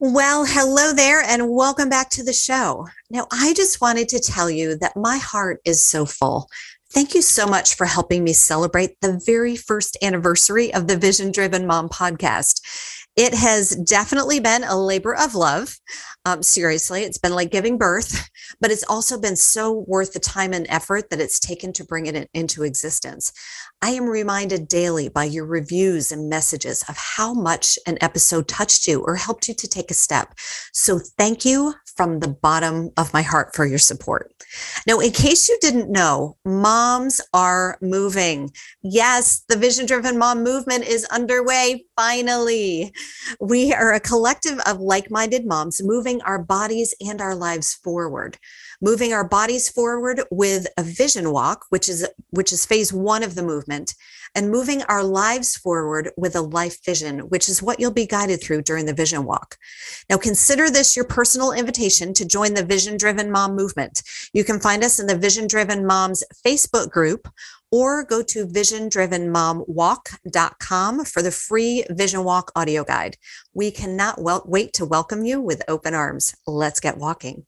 Well, hello there, and welcome back to the show. Now, I just wanted to tell you that my heart is so full. Thank you so much for helping me celebrate the very first anniversary of the Vision Driven Mom podcast. It has definitely been a labor of love. Um, seriously, it's been like giving birth, but it's also been so worth the time and effort that it's taken to bring it into existence. I am reminded daily by your reviews and messages of how much an episode touched you or helped you to take a step. So thank you from the bottom of my heart for your support. Now, in case you didn't know, moms are moving. Yes, the Vision Driven Mom movement is underway finally. We are a collective of like minded moms moving our bodies and our lives forward moving our bodies forward with a vision walk which is which is phase 1 of the movement and moving our lives forward with a life vision which is what you'll be guided through during the vision walk now consider this your personal invitation to join the vision driven mom movement you can find us in the vision driven moms facebook group or go to visiondrivenmomwalk.com for the free Vision Walk audio guide. We cannot wel- wait to welcome you with open arms. Let's get walking.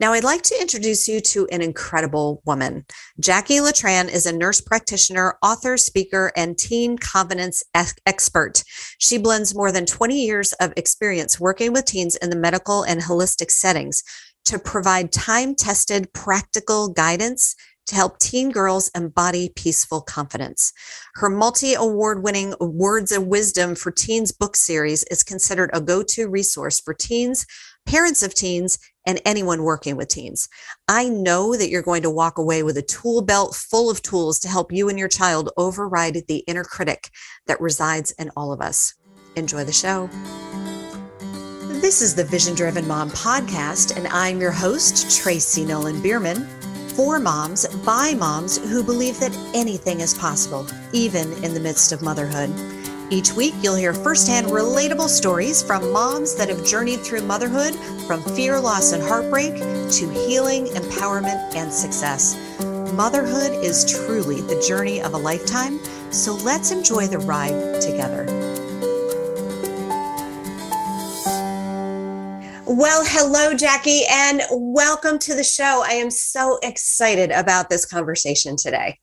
Now, I'd like to introduce you to an incredible woman. Jackie Letran is a nurse practitioner, author, speaker, and teen confidence expert. She blends more than 20 years of experience working with teens in the medical and holistic settings to provide time tested, practical guidance to help teen girls embody peaceful confidence. Her multi award winning Words of Wisdom for Teens book series is considered a go to resource for teens, parents of teens, and anyone working with teens. I know that you're going to walk away with a tool belt full of tools to help you and your child override the inner critic that resides in all of us. Enjoy the show. This is the Vision Driven Mom podcast, and I'm your host, Tracy Nolan Bierman. For moms, by moms who believe that anything is possible, even in the midst of motherhood. Each week, you'll hear firsthand relatable stories from moms that have journeyed through motherhood from fear, loss, and heartbreak to healing, empowerment, and success. Motherhood is truly the journey of a lifetime, so let's enjoy the ride together. Well, hello, Jackie, and welcome to the show. I am so excited about this conversation today.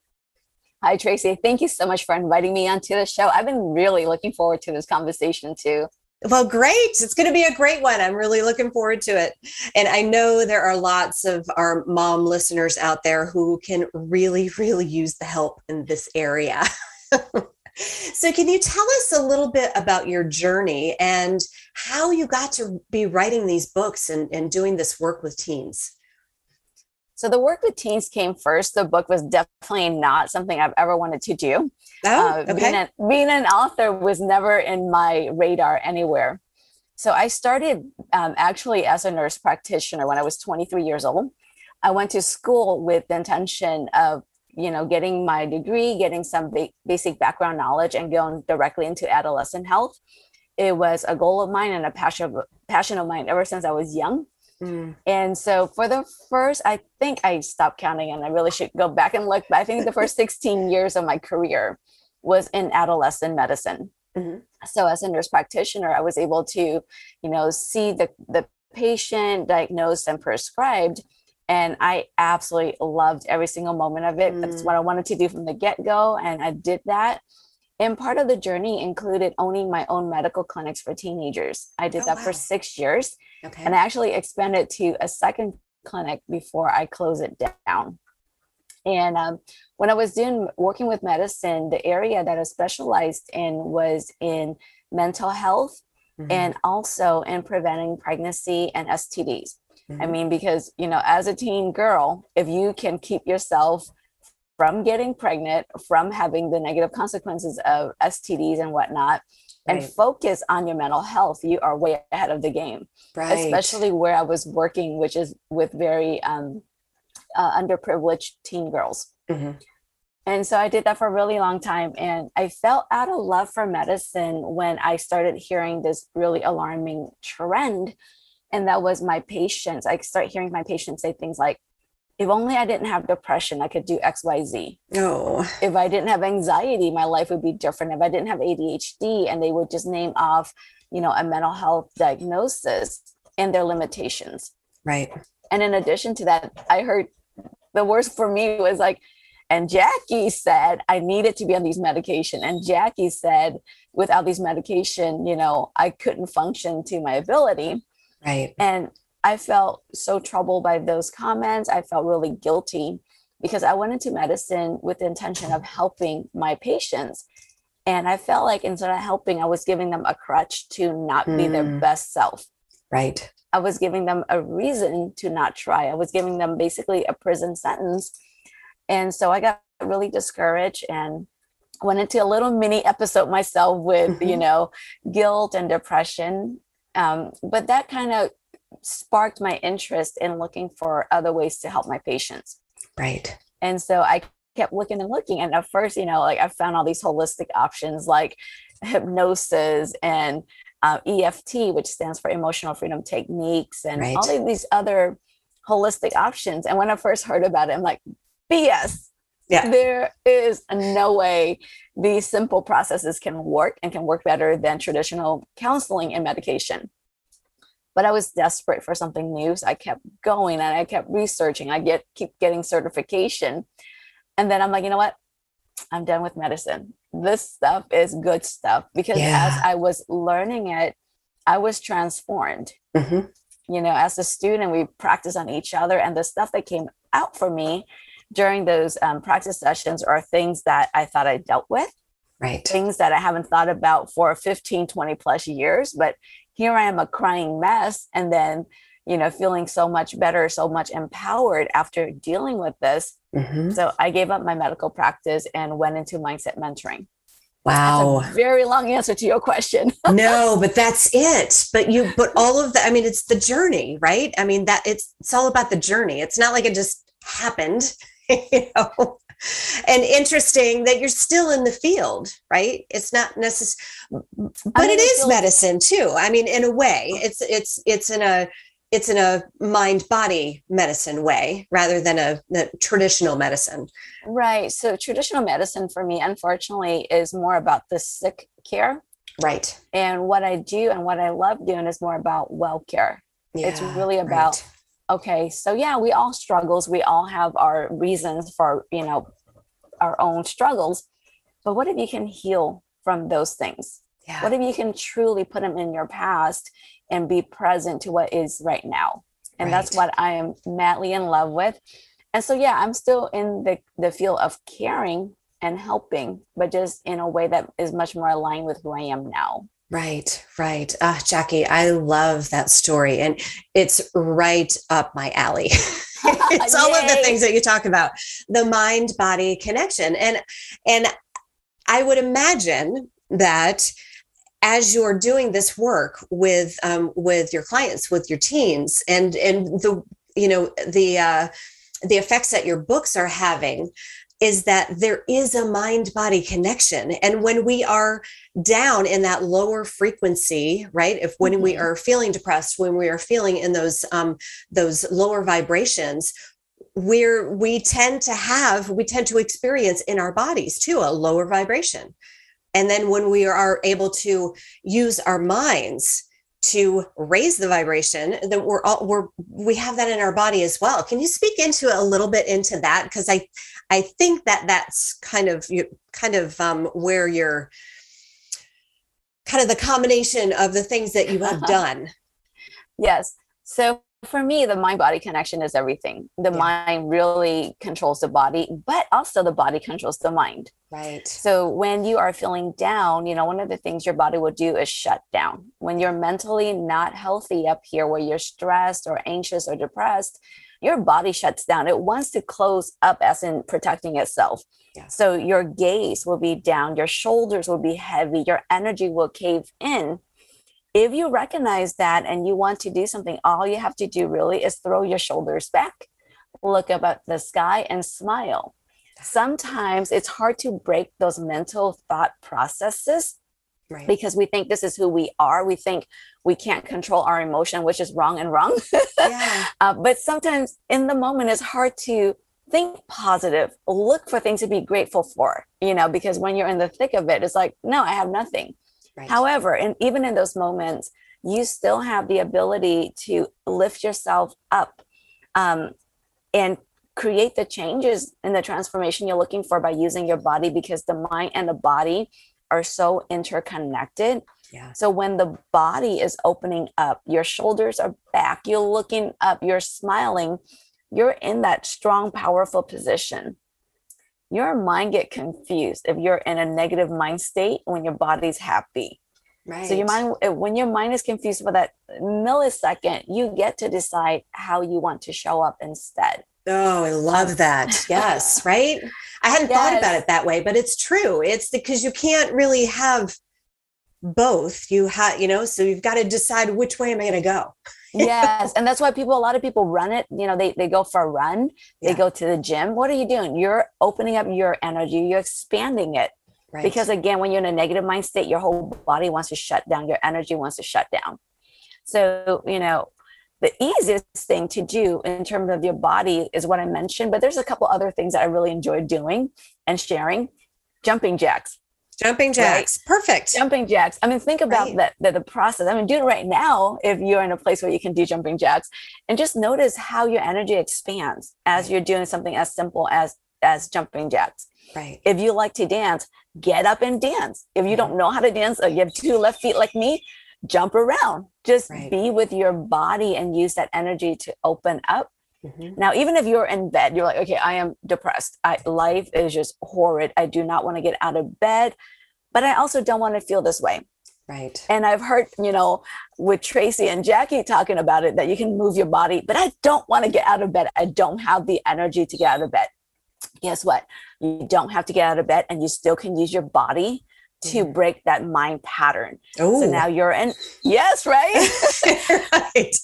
Hi, Tracy. Thank you so much for inviting me onto the show. I've been really looking forward to this conversation too. Well, great. It's going to be a great one. I'm really looking forward to it. And I know there are lots of our mom listeners out there who can really, really use the help in this area. so, can you tell us a little bit about your journey and how you got to be writing these books and, and doing this work with teens? So the work with teens came first. The book was definitely not something I've ever wanted to do. Oh, uh, okay. being, an, being an author was never in my radar anywhere. So I started um, actually as a nurse practitioner when I was 23 years old. I went to school with the intention of, you know, getting my degree, getting some ba- basic background knowledge, and going directly into adolescent health. It was a goal of mine and a passion of, passion of mine ever since I was young. Mm. And so for the first, I think I stopped counting and I really should go back and look, but I think the first 16 years of my career was in adolescent medicine. Mm-hmm. So as a nurse practitioner, I was able to, you know, see the, the patient diagnosed and prescribed. And I absolutely loved every single moment of it. Mm. That's what I wanted to do from the get go. And I did that. And part of the journey included owning my own medical clinics for teenagers. I did oh, that wow. for six years. Okay. And I actually expanded to a second clinic before I closed it down. And um, when I was doing working with medicine, the area that I specialized in was in mental health mm-hmm. and also in preventing pregnancy and STDs. Mm-hmm. I mean, because, you know, as a teen girl, if you can keep yourself from getting pregnant, from having the negative consequences of STDs and whatnot, right. and focus on your mental health, you are way ahead of the game. Right. Especially where I was working, which is with very um, uh, underprivileged teen girls. Mm-hmm. And so I did that for a really long time. And I felt out of love for medicine when I started hearing this really alarming trend. And that was my patients. I start hearing my patients say things like, if only I didn't have depression, I could do XYZ. Oh. If I didn't have anxiety, my life would be different. If I didn't have ADHD, and they would just name off you know, a mental health diagnosis and their limitations. Right. And in addition to that, I heard the worst for me was like, and Jackie said I needed to be on these medication. And Jackie said, without these medication, you know, I couldn't function to my ability. Right. And I felt so troubled by those comments. I felt really guilty because I went into medicine with the intention of helping my patients. And I felt like instead of helping, I was giving them a crutch to not mm. be their hmm. best self. Right. I was giving them a reason to not try. I was giving them basically a prison sentence. And so I got really discouraged and went into a little mini episode myself with, mm-hmm. you know, guilt and depression. Um, but that kind of sparked my interest in looking for other ways to help my patients. Right. And so I kept looking and looking. And at first, you know, like I found all these holistic options like hypnosis and uh, EFT, which stands for Emotional Freedom Techniques, and right. all of these other holistic options. And when I first heard about it, I'm like, BS. Yeah. There is no way these simple processes can work and can work better than traditional counseling and medication. But I was desperate for something new. So I kept going and I kept researching. I get keep getting certification. And then I'm like, you know what? I'm done with medicine. This stuff is good stuff because yeah. as I was learning it, I was transformed. Mm-hmm. You know, as a student, we practice on each other, and the stuff that came out for me during those um, practice sessions are things that I thought I dealt with. Right. Things that I haven't thought about for 15, 20 plus years. But here I am, a crying mess. And then, you know, feeling so much better, so much empowered after dealing with this Mm-hmm. So I gave up my medical practice and went into mindset mentoring. Wow. very long answer to your question. no, but that's it. But you but all of that I mean it's the journey, right? I mean that it's it's all about the journey. It's not like it just happened, you know. And interesting that you're still in the field, right? It's not necessary but it is medicine too. I mean in a way. It's it's it's in a it's in a mind body medicine way rather than a, a, traditional medicine. Right. So traditional medicine for me, unfortunately, is more about the sick care. Right. And what I do and what I love doing is more about well care. Yeah, it's really about right. Okay, so yeah, we all struggles. We all have our reasons for, you know, our own struggles. But what if you can heal from those things? Yeah. What if you can truly put them in your past and be present to what is right now? And right. that's what I am madly in love with. And so, yeah, I'm still in the, the field of caring and helping, but just in a way that is much more aligned with who I am now. Right, right. Ah, Jackie, I love that story. And it's right up my alley. it's all of the things that you talk about. The mind body connection. And and I would imagine that as you're doing this work with um, with your clients with your teens and and the you know the uh, the effects that your books are having is that there is a mind body connection and when we are down in that lower frequency right if when mm-hmm. we are feeling depressed when we are feeling in those um, those lower vibrations we're we tend to have we tend to experience in our bodies too a lower vibration and then when we are able to use our minds to raise the vibration, that we're all we're we have that in our body as well. Can you speak into a little bit into that? Because I I think that that's kind of you kind of um, where you're kind of the combination of the things that you have done. yes. So for me, the mind body connection is everything. The yeah. mind really controls the body, but also the body controls the mind. Right. So when you are feeling down, you know, one of the things your body will do is shut down. When you're mentally not healthy up here, where you're stressed or anxious or depressed, your body shuts down. It wants to close up, as in protecting itself. Yeah. So your gaze will be down, your shoulders will be heavy, your energy will cave in if you recognize that and you want to do something, all you have to do really is throw your shoulders back, look up at the sky, and smile. Sometimes it's hard to break those mental thought processes Right. because we think this is who we are. We think we can't control our emotion, which is wrong and wrong. Yeah. uh, but sometimes in the moment, it's hard to think positive, look for things to be grateful for, you know, because when you're in the thick of it, it's like, no, I have nothing. Right. However, and even in those moments, you still have the ability to lift yourself up um, and create the changes in the transformation you're looking for by using your body because the mind and the body are so interconnected. Yeah. So when the body is opening up, your shoulders are back, you're looking up, you're smiling, you're in that strong, powerful position. Your mind get confused if you're in a negative mind state when your body's happy. Right. So your mind, when your mind is confused for that millisecond, you get to decide how you want to show up instead. Oh, I love um, that. Yes, right. I hadn't yes. thought about it that way, but it's true. It's because you can't really have both. You have, you know, so you've got to decide which way am I going to go. Yes, and that's why people, a lot of people run it. You know, they they go for a run, they yeah. go to the gym. What are you doing? You're opening up your energy. You're expanding it. Right. Because again, when you're in a negative mind state, your whole body wants to shut down, your energy wants to shut down. So, you know, the easiest thing to do in terms of your body is what I mentioned, but there's a couple other things that I really enjoy doing and sharing. Jumping jacks. Jumping jacks. Right? Perfect. Jumping jacks. I mean, think about right. that, the, the process. I mean, do it right now if you're in a place where you can do jumping jacks and just notice how your energy expands as you're doing something as simple as as jumping jacks. Right. If you like to dance, get up and dance. If you don't know how to dance, or you have two left feet like me, jump around. Just right. be with your body and use that energy to open up. Mm-hmm. Now, even if you're in bed, you're like, okay, I am depressed. I, life is just horrid. I do not want to get out of bed, but I also don't want to feel this way. Right. And I've heard, you know, with Tracy and Jackie talking about it, that you can move your body, but I don't want to get out of bed. I don't have the energy to get out of bed guess what? You don't have to get out of bed and you still can use your body to mm-hmm. break that mind pattern. Oh, so now you're in. Yes, right. right.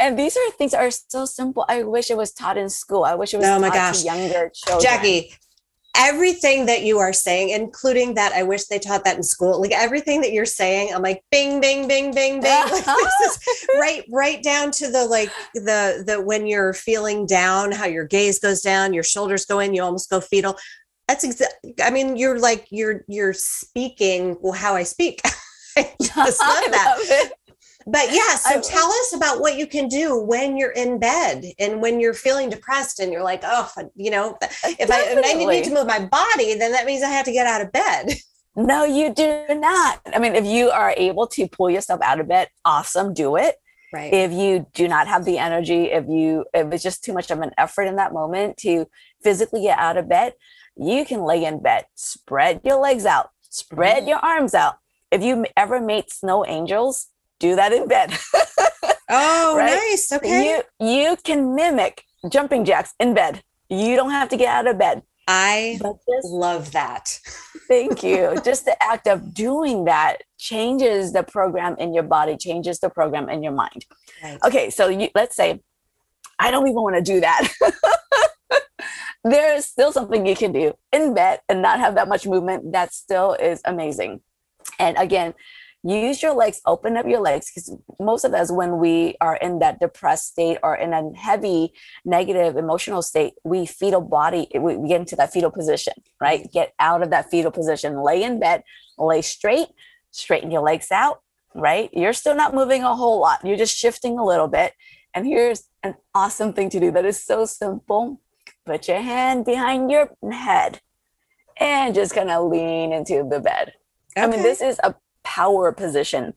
And these are things that are so simple. I wish it was taught in school. I wish it was oh my gosh. younger children. Jackie, everything that you are saying, including that, I wish they taught that in school. Like everything that you're saying, I'm like, bing, bing, bing, bing, bing. Like this is right, right down to the like the the when you're feeling down, how your gaze goes down, your shoulders go in, you almost go fetal. That's exactly. I mean, you're like you're you're speaking well, how I speak. I just love that. But yeah, so tell us about what you can do when you're in bed and when you're feeling depressed and you're like, oh, you know, if I, if I need to move my body, then that means I have to get out of bed. No, you do not. I mean, if you are able to pull yourself out of bed, awesome, do it. Right. If you do not have the energy, if you if it's just too much of an effort in that moment to physically get out of bed, you can lay in bed, spread your legs out, spread mm-hmm. your arms out. If you ever made snow angels, do that in bed. oh, right? nice. Okay. You you can mimic jumping jacks in bed. You don't have to get out of bed. I just, love that. thank you. just the act of doing that changes the program in your body, changes the program in your mind. Right. Okay, so you, let's say I don't even want to do that. there is still something you can do in bed and not have that much movement. That still is amazing. And again, use your legs, open up your legs, because most of us, when we are in that depressed state or in a heavy negative emotional state, we fetal body, we get into that fetal position, right? Mm-hmm. Get out of that fetal position, lay in bed, lay straight, straighten your legs out, right? You're still not moving a whole lot. You're just shifting a little bit. And here's an awesome thing to do that is so simple. Put your hand behind your head and just kind of lean into the bed. Okay. I mean, this is a power position.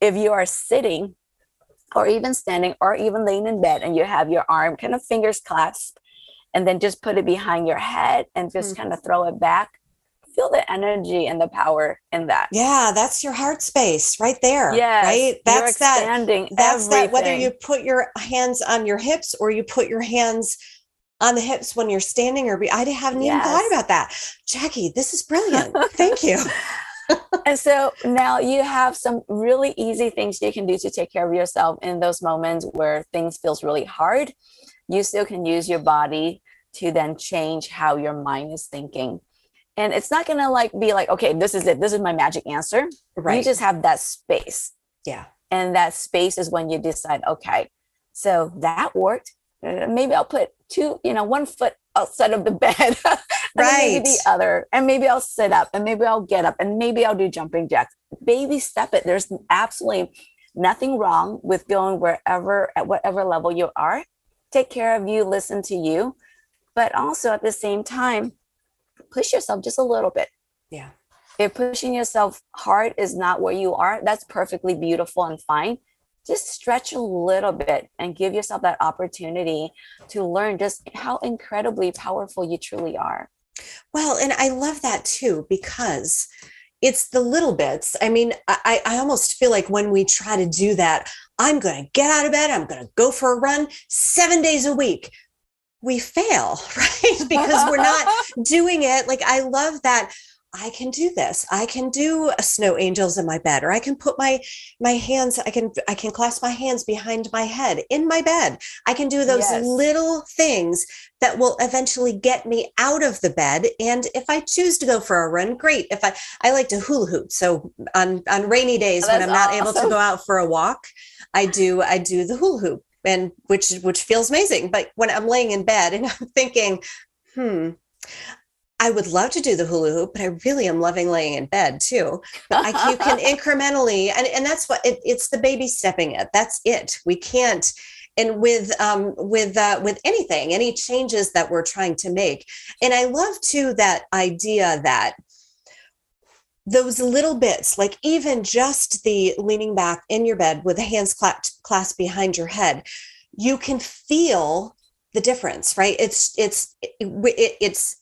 If you are sitting or even standing or even laying in bed and you have your arm kind of fingers clasped and then just put it behind your head and just mm-hmm. kind of throw it back, feel the energy and the power in that. Yeah, that's your heart space right there. Yeah, right. That's that. That's everything. that. Whether you put your hands on your hips or you put your hands on the hips when you're standing or be, I haven't yes. even thought about that. Jackie, this is brilliant. Thank you. and so now you have some really easy things you can do to take care of yourself in those moments where things feels really hard. You still can use your body to then change how your mind is thinking. And it's not going to like be like okay this is it. This is my magic answer. Right. you just have that space. Yeah. And that space is when you decide okay so that worked. Maybe i'll put two you know one foot outside of the bed right. maybe the other, and maybe I'll sit up, and maybe I'll get up, and maybe I'll do jumping jacks. Baby step it. There's absolutely nothing wrong with going wherever at whatever level you are. Take care of you, listen to you, but also at the same time, push yourself just a little bit. Yeah. If pushing yourself hard is not where you are, that's perfectly beautiful and fine. Just stretch a little bit and give yourself that opportunity to learn just how incredibly powerful you truly are. Well, and I love that too, because it's the little bits. I mean, I, I almost feel like when we try to do that, I'm going to get out of bed, I'm going to go for a run seven days a week. We fail, right? because we're not doing it. Like, I love that I can do this. I can do a snow angels in my bed, or I can put my my hands. I can I can clasp my hands behind my head in my bed. I can do those yes. little things that will eventually get me out of the bed. And if I choose to go for a run, great. If I I like to hula hoop, so on on rainy days oh, when I'm not awesome. able to go out for a walk, I do I do the hula hoop and which which feels amazing. But when I'm laying in bed and I'm thinking, hmm, I would love to do the hula hoop, but I really am loving laying in bed too. But I, you can incrementally, and, and that's what it, it's the baby stepping it. That's it. We can't. And with um, with uh, with anything, any changes that we're trying to make, and I love too that idea that those little bits, like even just the leaning back in your bed with the hands clasped, clasped behind your head, you can feel the difference, right? It's it's it, it's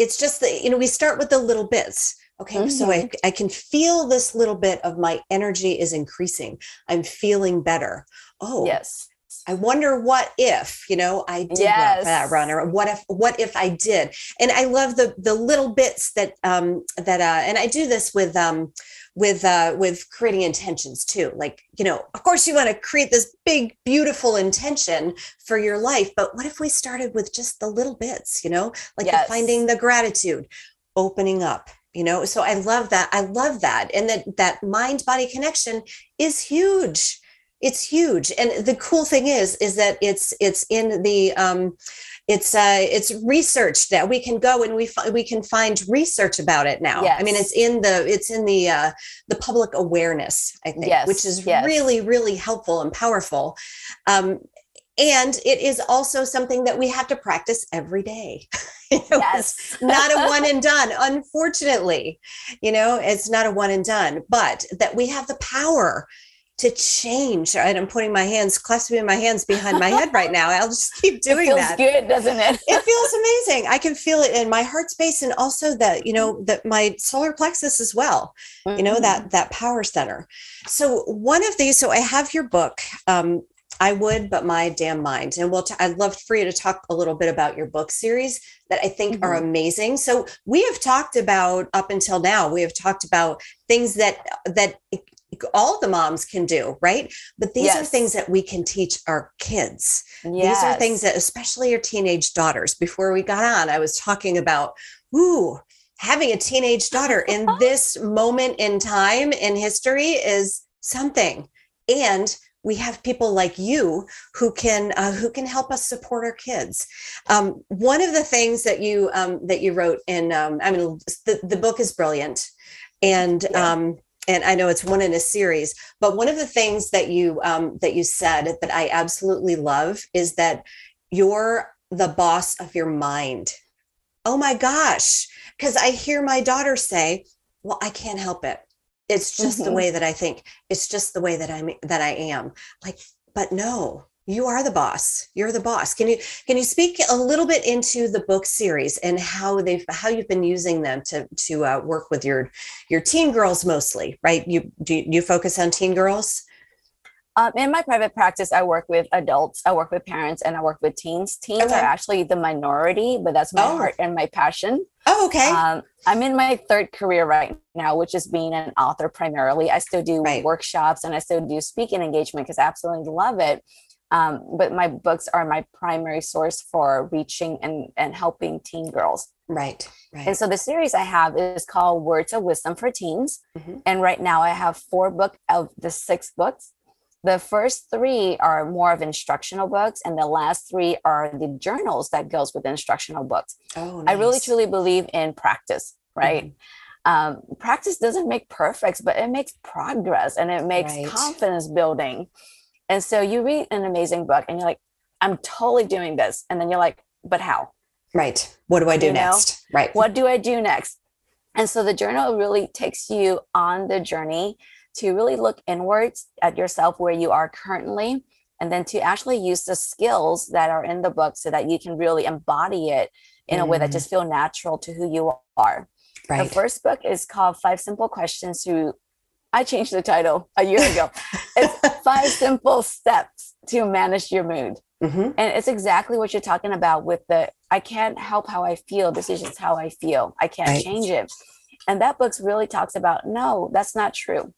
it's just that you know we start with the little bits. Okay mm-hmm. so I, I can feel this little bit of my energy is increasing. I'm feeling better. Oh yes I wonder what if, you know, I did yes. that runner. What if, what if I did? And I love the the little bits that um that uh and I do this with um with uh with creating intentions too. Like, you know, of course you want to create this big, beautiful intention for your life, but what if we started with just the little bits, you know, like yes. finding the gratitude, opening up, you know so i love that i love that and that that mind body connection is huge it's huge and the cool thing is is that it's it's in the um it's uh it's research that we can go and we f- we can find research about it now yes. i mean it's in the it's in the uh the public awareness i think yes. which is yes. really really helpful and powerful um and it is also something that we have to practice every day you know, yes. not a one and done unfortunately you know it's not a one and done but that we have the power to change. And I'm putting my hands, clasping my hands behind my head right now. I'll just keep doing it feels that. good, doesn't it? it feels amazing. I can feel it in my heart space and also that, you know, that my solar plexus as well, mm-hmm. you know, that, mm-hmm. that power center. So one of these, so I have your book, um, I would, but my damn mind. And we'll, t- I'd love for you to talk a little bit about your book series that I think mm-hmm. are amazing. So we have talked about up until now, we have talked about things that, that all the moms can do, right? But these yes. are things that we can teach our kids. Yes. These are things that, especially your teenage daughters. Before we got on, I was talking about, ooh, having a teenage daughter in this moment in time in history is something. And we have people like you who can uh, who can help us support our kids. Um, one of the things that you um, that you wrote in, um, I mean, the, the book is brilliant, and yeah. And I know it's one in a series, but one of the things that you um, that you said that I absolutely love is that you're the boss of your mind. Oh my gosh, because I hear my daughter say, "Well, I can't help it. It's just mm-hmm. the way that I think. It's just the way that I'm that I am." Like, but no, you are the boss you're the boss can you can you speak a little bit into the book series and how they've how you've been using them to to uh, work with your your teen girls mostly right you do you focus on teen girls um, in my private practice, I work with adults, I work with parents, and I work with teens. Teens okay. are actually the minority, but that's my oh. heart and my passion. Oh, okay. Um, I'm in my third career right now, which is being an author primarily. I still do right. workshops and I still do speaking engagement because I absolutely love it. Um, but my books are my primary source for reaching and, and helping teen girls. Right, right. And so the series I have is called Words of Wisdom for Teens. Mm-hmm. And right now I have four book of the six books the first three are more of instructional books and the last three are the journals that goes with instructional books Oh, i really truly believe in practice right Mhm. um, practice doesn't make perfect but it makes progress and it makes Right. confidence building and so you read an amazing book and you're like i'm totally doing this and then you're like but how Right. What do I do You know, next? Right. what do I do next? And so the journal really takes you on the journey to really look inwards at yourself where you are currently, and then to actually use the skills that are in the book so that you can really embody it in a way that Mm. just feel natural to who you are. Right. The first book is called Five Simple Questions to I changed the title a year ago. it's five simple steps to manage your mood. Mhm. And it's exactly what you're talking about with the I can't help how I feel. This is just how I feel. I can't Right. change it. And that book really talks about no, that's not true.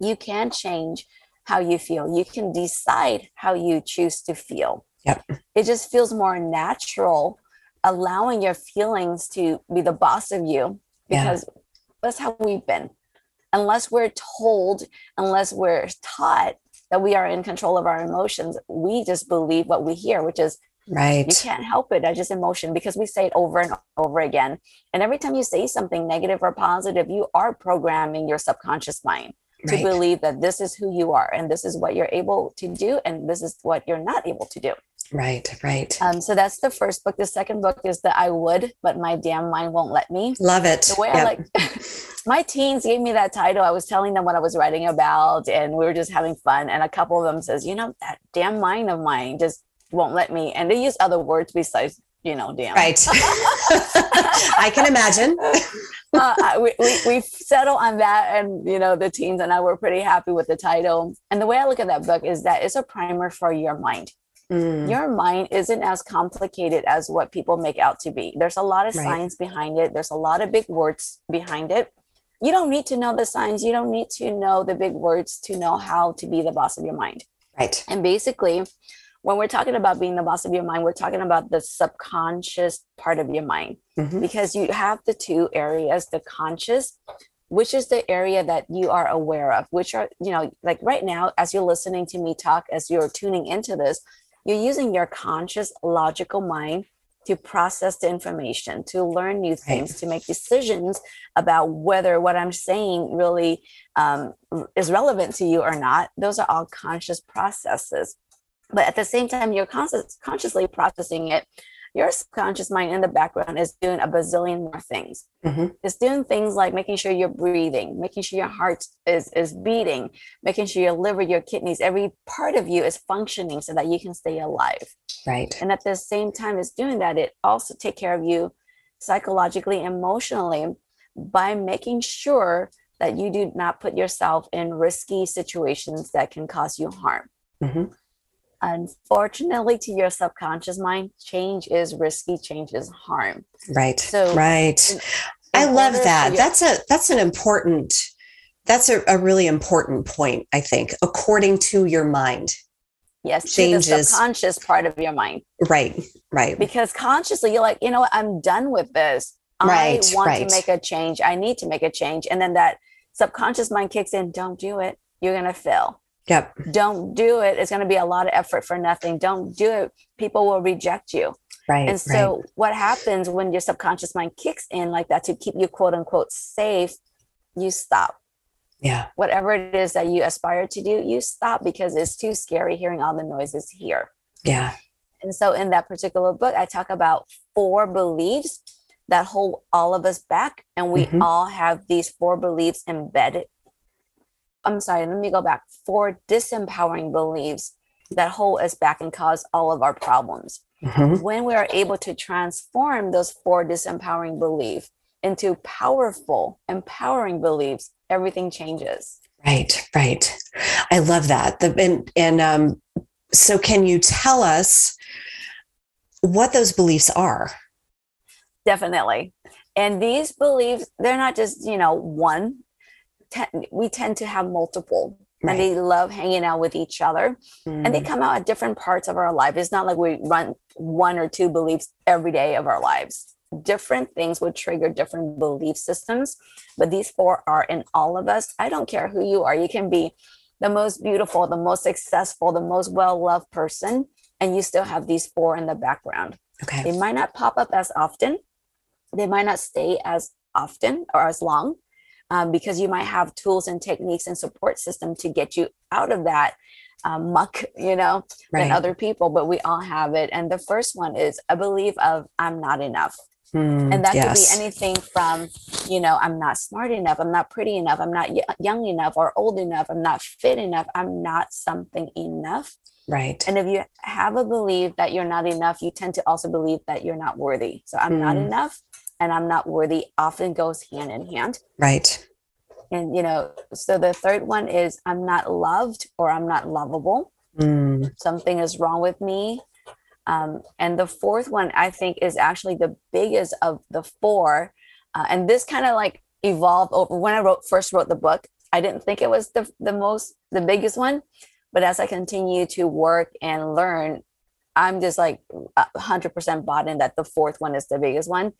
You can change how you feel. You can decide how you choose to feel. Yep. It just feels more natural, allowing your feelings to be the boss of you Yeah. because that's how we've been. Unless we're told, unless we're taught that we are in control of our emotions, we just believe what we hear, which is right. you can't help it. That's just emotion because we say it over and over again. And every time you say something negative or positive, you are programming your subconscious mind to Right. believe that this is who you are and this is what you're able to do and this is what you're not able to do. Right. Right. Um, so that's the first book. The second book is the I would, but my damn mind won't let me. Love it. The way Yep. I like my teens gave me that title. I was telling them what I was writing about, and we were just having fun. And a couple of them says, you know, that damn mind of mine just won't let me. And they use other words besides, you know, damn. Right. I can imagine. uh, we, we, we settled on that and you know the teens and i were pretty happy with the title and the way i look at that book is that it's a primer for your mind Mm, your mind isn't as complicated as what people make out to be. There's a lot of Right. science behind it. There's a lot of big words behind it. You don't need to know the science you don't need to know the big words to know how to be the boss of your mind. Right. and basically, when we're talking about being the boss of your mind, we're talking about the subconscious part of your mind. Mhm. because you have the two areas the conscious, which is the area that you are aware of, which are, you know, like right now, as you're listening to me talk, as you're tuning into this, you're using your conscious, logical mind to process the information, to learn new things, to make decisions about whether what I'm saying really um, is relevant to you or not. Those are all conscious processes. But at the same time, you're conscious, consciously processing it. Your subconscious mind in the background is doing a bazillion more things. Mhm. It's doing things like making sure you're breathing, making sure your heart is, is beating, making sure your liver, your kidneys, every part of you is functioning so that you can stay alive Right. and at the same time as doing that it also take care of you psychologically emotionally by making sure that you do not put yourself in risky situations that can cause you harm Mhm. Unfortunately to your subconscious mind change is risky change is harm Right. So, right. in- I love that. your- That's a that's an important that's a, a really important point, I think, according to your mind. yes to the changes- subconscious part of your mind Right. Right. because consciously you're like you know what i'm done with this Right, i want right. to make a change i need to make a change and then that subconscious mind kicks in don't do it you're going to fail Yep. don't do it it's going to be a lot of effort for nothing don't do it people will reject you Right. and so what happens when your subconscious mind kicks in like that to keep you quote unquote safe you stop yeah. whatever it is that you aspire to do you stop because it's too scary hearing all the noises here Yeah. and so in that particular book, I talk about four beliefs that hold all of us back. And we Mhm. all have these four beliefs embedded. I'm sorry, let me go back. Four disempowering beliefs that hold us back and cause all of our problems. Mhm. When we are able to transform those four disempowering beliefs into powerful, empowering beliefs, everything changes. Right. Right. I love that. The and and um so can you tell us what those beliefs are? definitely and these beliefs they're not just you know one Ten, we tend to have multiple Right. and they love hanging out with each other and they Mm, come out at different parts of our life it's not like we run one or two beliefs every day of our lives different things would trigger different belief systems but these four are in all of us i don't care who you are you can be the most beautiful, the most successful, the most well loved person, and you still have these four in the background. Okay. They might not pop up as often, they might not stay as often or as long. Um, because you might have tools and techniques and support system to get you out of that um, muck, you know, right. than other people, but we all have it. And the first one is a belief of I'm not enough. Mm, and that yes. could be anything from, you know, I'm not smart enough, I'm not pretty enough, I'm not y- young enough or old enough, I'm not fit enough, I'm not something enough. Right. And if you have a belief that you're not enough, you tend to also believe that you're not worthy. So I'm mm. not enough and I'm not worthy often goes hand in hand. Right. And, you know, so the third one is I'm not loved or I'm not lovable. Mm. Something is wrong with me. Um, and the fourth one, I think, is actually the biggest of the four. Uh, and this kind of like evolved over when I wrote first wrote the book. I didn't think it was the, the most, the biggest one. But as I continue to work and learn, I'm just like 100% bought in that the fourth one is the biggest one,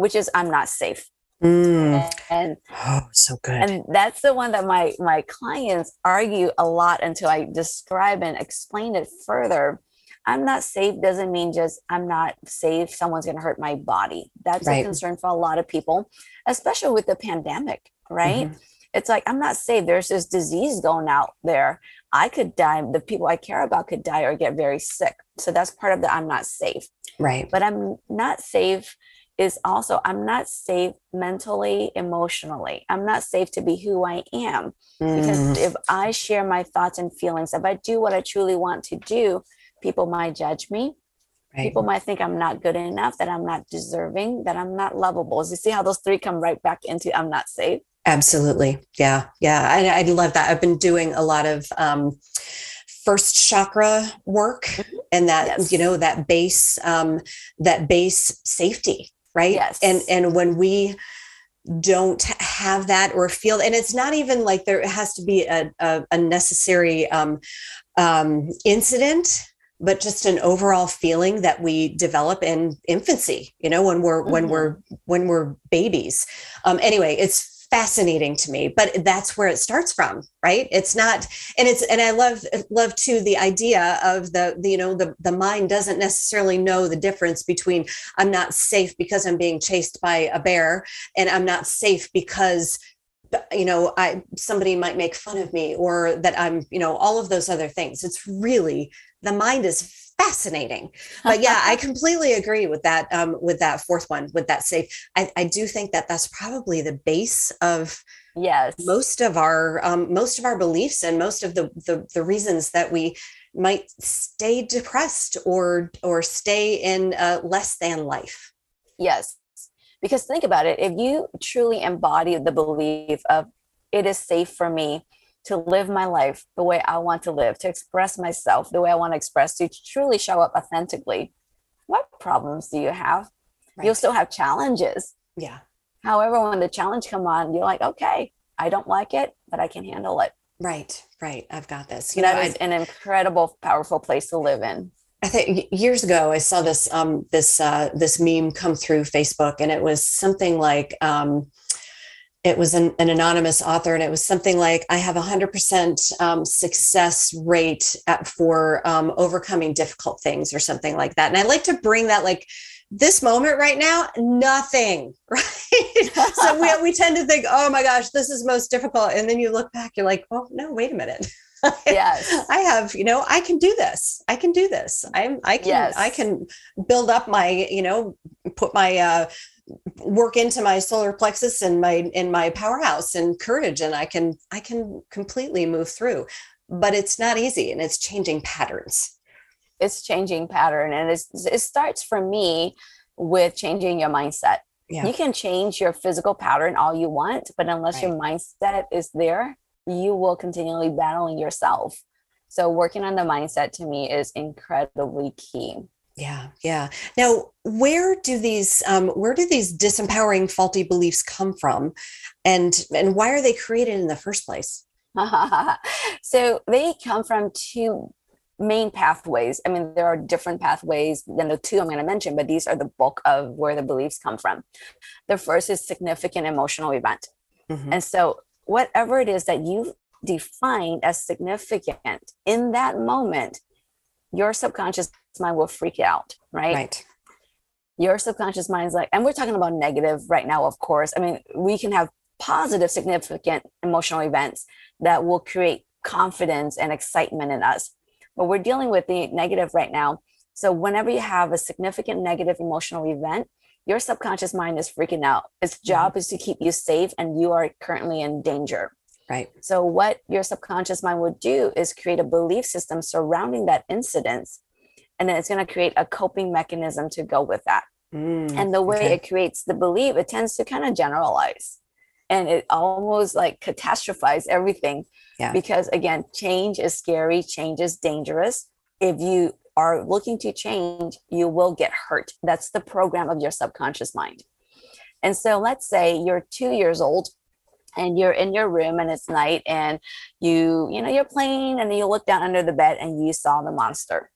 which is I'm not safe. Mm. And oh, so good. And that's the one that my my clients argue a lot until I describe and explain it further I'm not safe doesn't mean just I'm not safe. Someone's going to hurt my body. That's right. a concern for a lot of people, especially with the pandemic, right? Mm-hmm. It's like, I'm not safe. There's this disease going out there. I could die. The people I care about could die or get very sick. So that's part of the I'm not safe. Right. But I'm not safe is also I'm not safe mentally, emotionally. I'm not safe to be who I am. Mm. Because if I share my thoughts and feelings, if I do what I truly want to do, people might judge me right. people might think i'm not good enough that i'm not deserving that i'm not lovable so you see how those three come right back into i'm not safe absolutely yeah yeah i, I love that i've been doing a lot of um, first chakra work mm-hmm. and that yes. you know that base um, that base safety right yes. and and when we don't have that or feel and it's not even like there has to be a, a, a necessary um, um, incident but just an overall feeling that we develop in infancy you know when we're mm-hmm. when we're when we're babies um anyway it's fascinating to me but that's where it starts from right? It's not and it's and i love love too the idea of the, the you know the the mind doesn't necessarily know the difference between i'm not safe because i'm being chased by a bear and i'm not safe because you know i somebody might make fun of me or that i'm you know all of those other things. It's really the mind is fascinating. But yeah i completely agree with that um, with that fourth one with that safe. I, I do think that that's probably the base of yes. most of our um, most of our beliefs and most of the, the the reasons that we might stay depressed or or stay in a less than life. Yes. Because think about it if you truly embody the belief of it is safe for me to live my life the way I want to live, to express myself the way I want to express, to truly show up authentically, what problems do you have? Right. You'll still have challenges. Yeah. However, when the challenge come on, you're like, okay, I don't like it, but I can handle it. Right, right. I've got this. You that know, is an incredible, powerful place to live in. I think years ago I saw this um, this uh, this meme come through Facebook, and it was something like um, it was an, an, anonymous author and it was something like i have a 100% um, success rate at, for um, overcoming difficult things or something like that. And i like to bring that like this moment right now nothing right? So we, we tend to think oh my gosh this is most difficult and then you look back you're like oh no wait a minute. Yes. I have you know i can do this. I can do this. I'm i can yes. i can build up my you know put my uh work into my solar plexus and my in my powerhouse and courage and i can i can completely move through. But it's not easy and it's changing patterns. It's changing pattern and it's, it starts for me with changing your mindset. Yeah. you can change your physical pattern all you want but unless right. your mindset is there you will continually battling yourself. So working on the mindset to me is incredibly key yeah, yeah. Now, where do these um, where do these disempowering, faulty beliefs come from, and and why are they created in the first place? so they come from two main pathways. I mean, there are different pathways than the two I'm going to mention, but these are the bulk of where the beliefs come from. The first is significant emotional event, mm-hmm. and so whatever it is that you defined as significant in that moment, your subconscious mind will freak out, right? Right. Your subconscious mind is like, and we're talking about negative right now, of course. I mean, we can have positive, significant emotional events that will create confidence and excitement in us. But we're dealing with the negative right now. So, whenever you have a significant negative emotional event, your subconscious mind is freaking out. Its Mm-hmm. job is to keep you safe, and you are currently in danger. Right. So, what your subconscious mind would do is create a belief system surrounding that incident. And then it's going to create a coping mechanism to go with that. Mm, And the way okay. it creates the belief, it tends to kind of generalize and it almost like catastrophize everything. Yeah. Because again, change is scary, change is dangerous. If you are looking to change, you will get hurt. That's the program of your subconscious mind. And so let's say you're two years old and you're in your room and it's night and you, you know, you're playing and you look down under the bed and you saw the monster.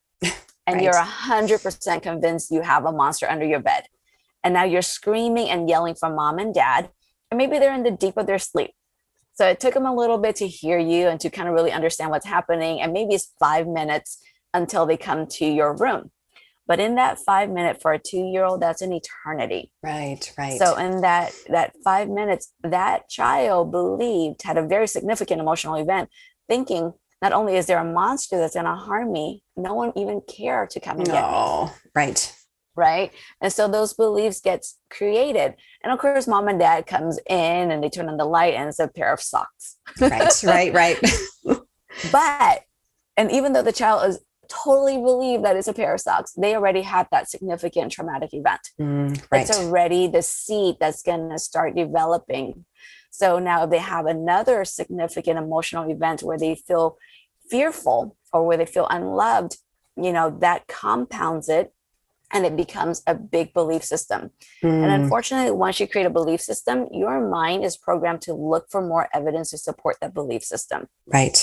And you're a hundred percent convinced you have a monster under your bed. And now you're screaming and yelling for mom and dad. And maybe they're in the deep of their sleep. So it took them a little bit to hear you and to kind of really understand what's happening. And maybe it's five minutes until they come to your room. But in that five minute for a two year old, that's an eternity. Right. Right. So in that that five minutes, that child believed had a very significant emotional event, thinking not only is there a monster that's going to harm me, no one even care to come and get me no. Right. right and so those beliefs gets created and of course mom and dad comes in and they turn on the light and it's a pair of socks Right. right. Right. but and even though the child is totally believe that it's a pair of socks they already had that significant traumatic event Mm, right. it's already the seed that's going to start developing so now if they have another significant emotional event where they feel fearful or where they feel unloved you know that compounds it and it becomes a big belief system And Mm, unfortunately, once you create a belief system, your mind is programmed to look for more evidence to support that belief system. right.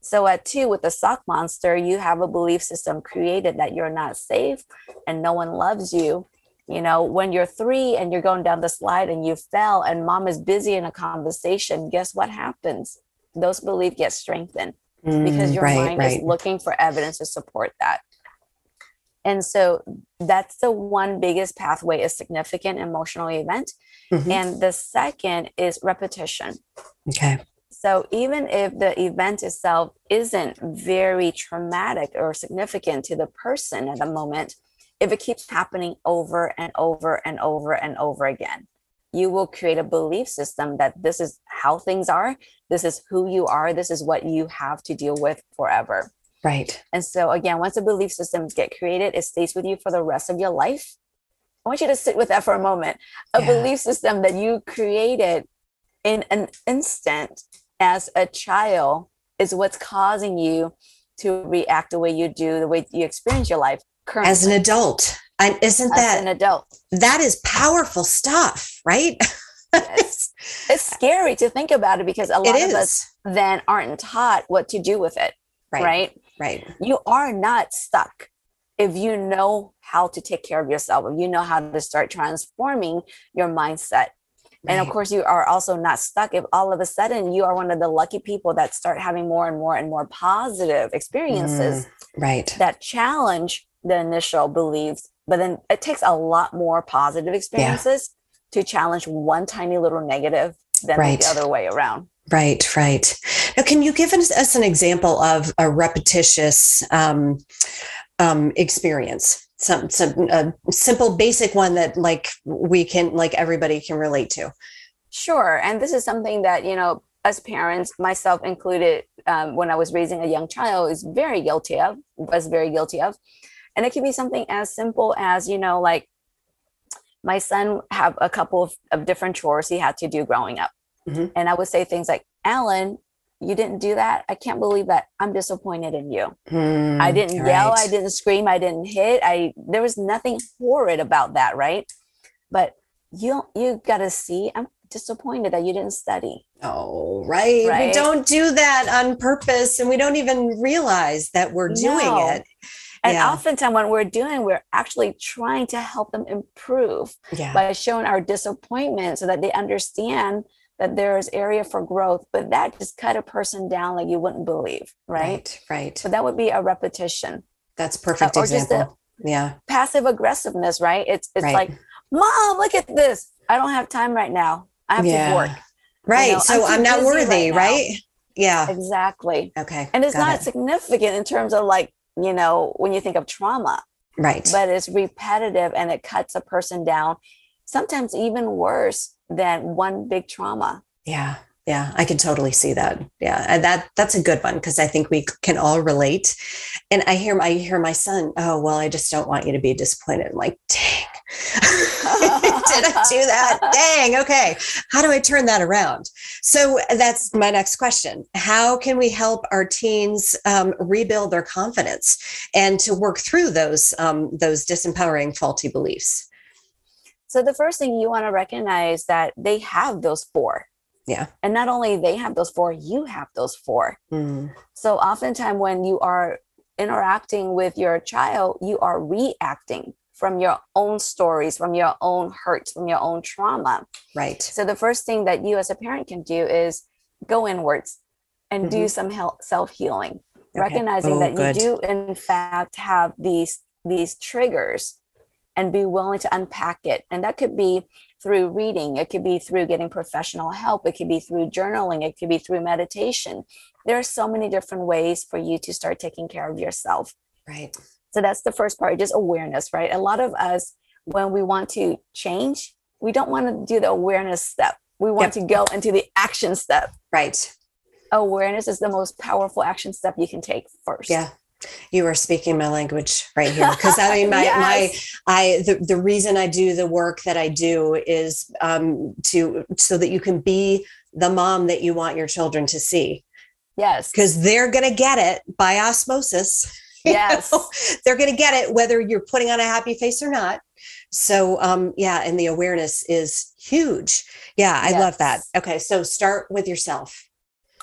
So, at two, with the sock monster, you have a belief system created that you're not safe and no one loves you. You know, when you're three and you're going down the slide and you fell and mom is busy in a conversation, guess what happens? Those beliefs get strengthened because Mm, your right. mind Right. is looking for evidence to support that. And so that's the one biggest pathway, a significant emotional event. Mhm. And the second is repetition. Okay. So even if the event itself isn't very traumatic or significant to the person at the moment, if it keeps happening over and over and over and over again, you will create a belief system that this is how things are, this is who you are, this is what you have to deal with forever. Right. And so again, once the belief systems get created, it stays with you for the rest of your life. I want you to sit with that for a moment. A Yeah. belief system that you created in an instant as a child is what's causing you to react the way you do, the way you experience your life currently As an adult. And isn't as that an adult. that is powerful stuff, right? Yes. It's scary to think about it because a lot of us then aren't taught what to do with it, Right. right? Right. you are not stuck if you know how to take care of yourself if you know how to start transforming your mindset and of course you are also not stuck if all of a sudden you are one of the lucky people that start having more and more and more positive experiences mm. Right. that challenge the initial beliefs but then it takes a lot more positive experiences to challenge one tiny little negative than Right. the other way around Right, right. Now, can you give us, us an example of a repetitious um, um, experience? Some, some a simple, basic one that like we can, like everybody can relate to. Sure. And this is something that, you know, as parents, myself included, um, when I was raising a young child, is very guilty of, was very guilty of. And it can be something as simple as, you know, like my son have a couple of, of different chores he had to do growing up. Mhm. And I would say things like, Alan, you didn't do that. I can't believe that. I'm disappointed in you. Hmm, I didn't yell, I didn't scream, I didn't hit. I there was nothing horrid about that, right? But you you got to see I'm disappointed that you didn't study. Oh, right. We don't do that on purpose, and we don't even realize that we're doing No. it. And Yeah. oftentimes when we're doing, we're actually trying to help them improve Yeah. by showing our disappointment so that they understand that there's area for growth, but that just cut a person down like you wouldn't believe, right? Right. Right. So that would be a repetition. That's perfect uh, or just a- yeah. Passive aggressiveness, right? It's it's Right. like, mom, look at this. I don't have time right now. I have Yeah. to work. Right. know, so I'm I'm, not worthy, right right? Yeah. Exactly. Okay. And it's got not it. significant in terms of like, you know, when you think of trauma, right. but it's repetitive and it cuts a person down, sometimes even worse than one big trauma. Yeah. Yeah, I can totally see that. Yeah, that that's a good one because I think we can all relate. And I hear I hear my son, "Oh, well, I just don't want you to be disappointed." I'm like, "Dang, did I do that? Dang. Okay, how do I turn that around?" So that's my next question: How can we help our teens um, rebuild their confidence and to work through those um, those disempowering, faulty beliefs? So the first thing you want to recognize that they have those four. Yeah. And not only they have those four, you have those four. Mm, So oftentimes when you are interacting with your child, you are reacting from your own stories, from your own hurts, from your own trauma. right. So the first thing that you as a parent can do is go inwards and do Mhm. some self healing, Okay. recognizing Oh, that good. you do in fact have these these triggers and be willing to unpack it. And that could be through reading, it could be through getting professional help, it could be through journaling, it could be through meditation. There are so many different ways for you to start taking care of yourself. Right. So that's the first part, just awareness, right? A lot of us, when we want to change, we don't want to do the awareness step. We want to go into the action step. Right. Awareness is the most powerful action step you can take first. Yeah. You are speaking my language right here. Because I mean, my, my, I, the, the reason I do the work that I do is um, to, so that you can be the mom that you want your children to see. Yes. Because they're going to get it by osmosis. you Yes. know? They're going to get it whether you're putting on a happy face or not. So, um, yeah. And the awareness is huge. Yeah. I love that. Okay. So start with yourself.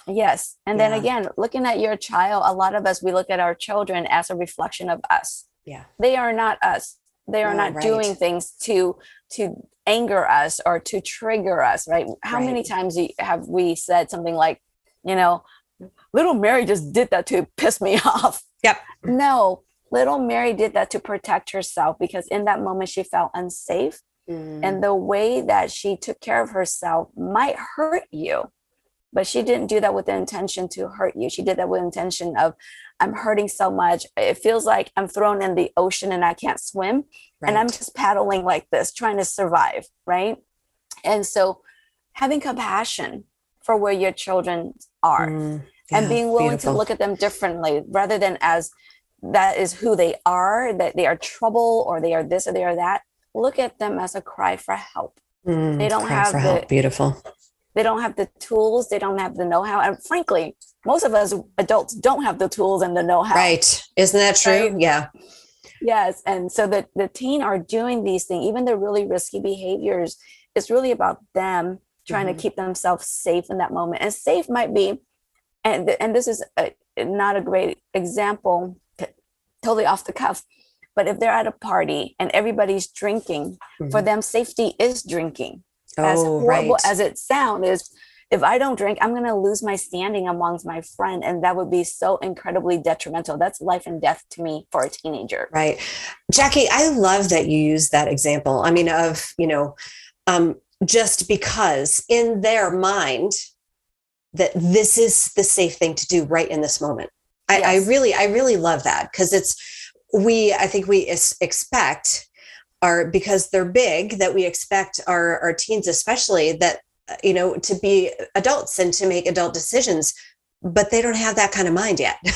Yes. And then again, looking at your child, a lot of us, we look at our children as a reflection of us. Yeah. They are not us. They are No, not right. doing things to to anger us or to trigger us, right? How many times have we said something like, you know, little Mary just did that to piss me off? Yep. No, little Mary did that to protect herself because in that moment she felt unsafe Mm, and the way that she took care of herself might hurt you but she didn't do that with the intention to hurt you she did that with intention of i'm hurting so much it feels like i'm thrown in the ocean and i can't swim and i'm just paddling like this trying to survive right and so having compassion for where your children are Mm, and being willing beautiful. to look at them differently rather than as that is who they are that they are trouble or they are this or they are that look at them as a cry for help Mm, They don't have the- help. Beautiful. They don't have the tools they don't have the know-how and frankly most of us adults don't have the tools and the know-how Right. Isn't that true? Right. Yeah. yes and so that the teen are doing these things even the really risky behaviors it's really about them trying Mhm. to keep themselves safe in that moment and safe might be and and this is a, not a great example totally off the cuff but if they're at a party and everybody's drinking for Mhm. them safety is drinking as Oh, horrible right. as it sounds is if i don't drink i'm going to lose my standing amongst my friend and that would be so incredibly detrimental that's life and death to me for a teenager Right. Jackie, I love that you use that example. I mean, of, you know, um, just because in their mind that this is the safe thing to do right in this moment. I, I really, I really love that because it's, we, I think we expect our, because they're big, that we expect our, our teens, especially that, you know, to be adults and to make adult decisions, but they don't have that kind of mind yet.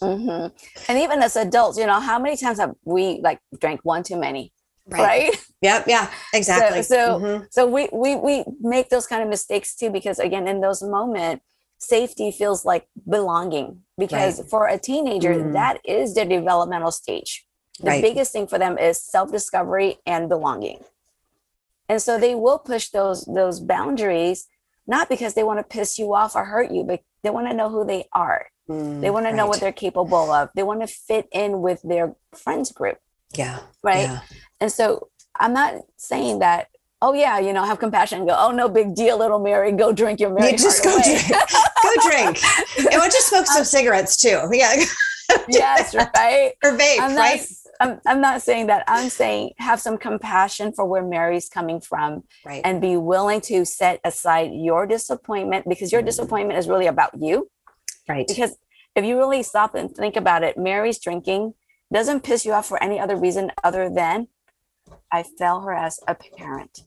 Mhm. and even as adults you know how many times have we like drank one too many right, Yep. Yeah. Exactly. so- Mhm. so we, we we make those kind of mistakes too because again in those moments safety feels like belonging because Right. for a teenager Mm. that is their developmental stage the Right. biggest thing for them is self-discovery and belonging and so they will push those those boundaries not because they want to piss you off or hurt you but they want to know who they are Mm, they want to know what they're capable of they want to fit in with their friends group Yeah. right Yeah. and so i'm not saying that oh yeah, you know, have compassion and go, oh no big deal, little Mary, go drink your Mary. You just go away. drink. go drink. And why just smoke some cigarettes too? Yeah. yes, right. or vape, I'm not, right? I'm, I'm not saying that. I'm saying have some compassion for where Mary's coming from Right. and be willing to set aside your disappointment because your disappointment is really about you. right. Because if you really stop and think about it, Mary's drinking doesn't piss you off for any other reason other than I fail her as a parent.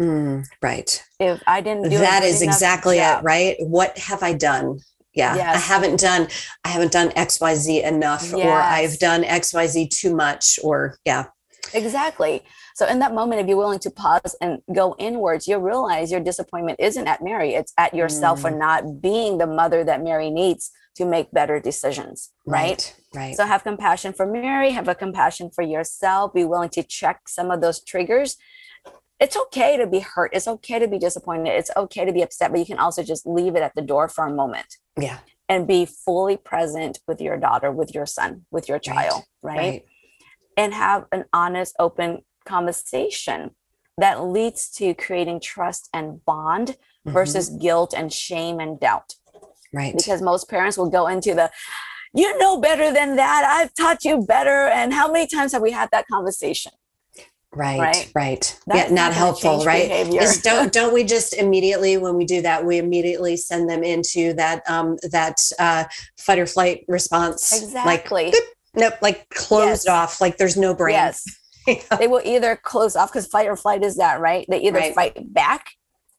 Mm, right. If I didn't do That is exactly job- it, right? What have I done? Yeah. I haven't done I haven't done XYZ enough or I've done XYZ too much or yeah. Exactly. So in that moment, if you're willing to pause and go inwards, you'll realize your disappointment isn't at Mary, it's at yourself for Mm. not being the mother that Mary needs to make better decisions. Right. Right. So have compassion for Mary, have a compassion for yourself, be willing to check some of those triggers. It's okay to be hurt. It's okay to be disappointed. It's okay to be upset, but you can also just leave it at the door for a moment yeah. and be fully present with your daughter, with your son, with your child, right? Right. and have an honest, open conversation that leads to creating trust and bond Mhm. versus guilt and shame and doubt. right. Because most parents will go into the, you know better than that. I've taught you better. And how many times have we had that conversation? Right, right? right. That's yeah, not not helpful, right? Is don't don't we just immediately when we do that, we immediately send them into that um that uh fight or flight response. Exactly. Like nope, like closed Yes. off, like there's no brain. Yes. they will either close off because fight or flight is that, right? They either Right. fight back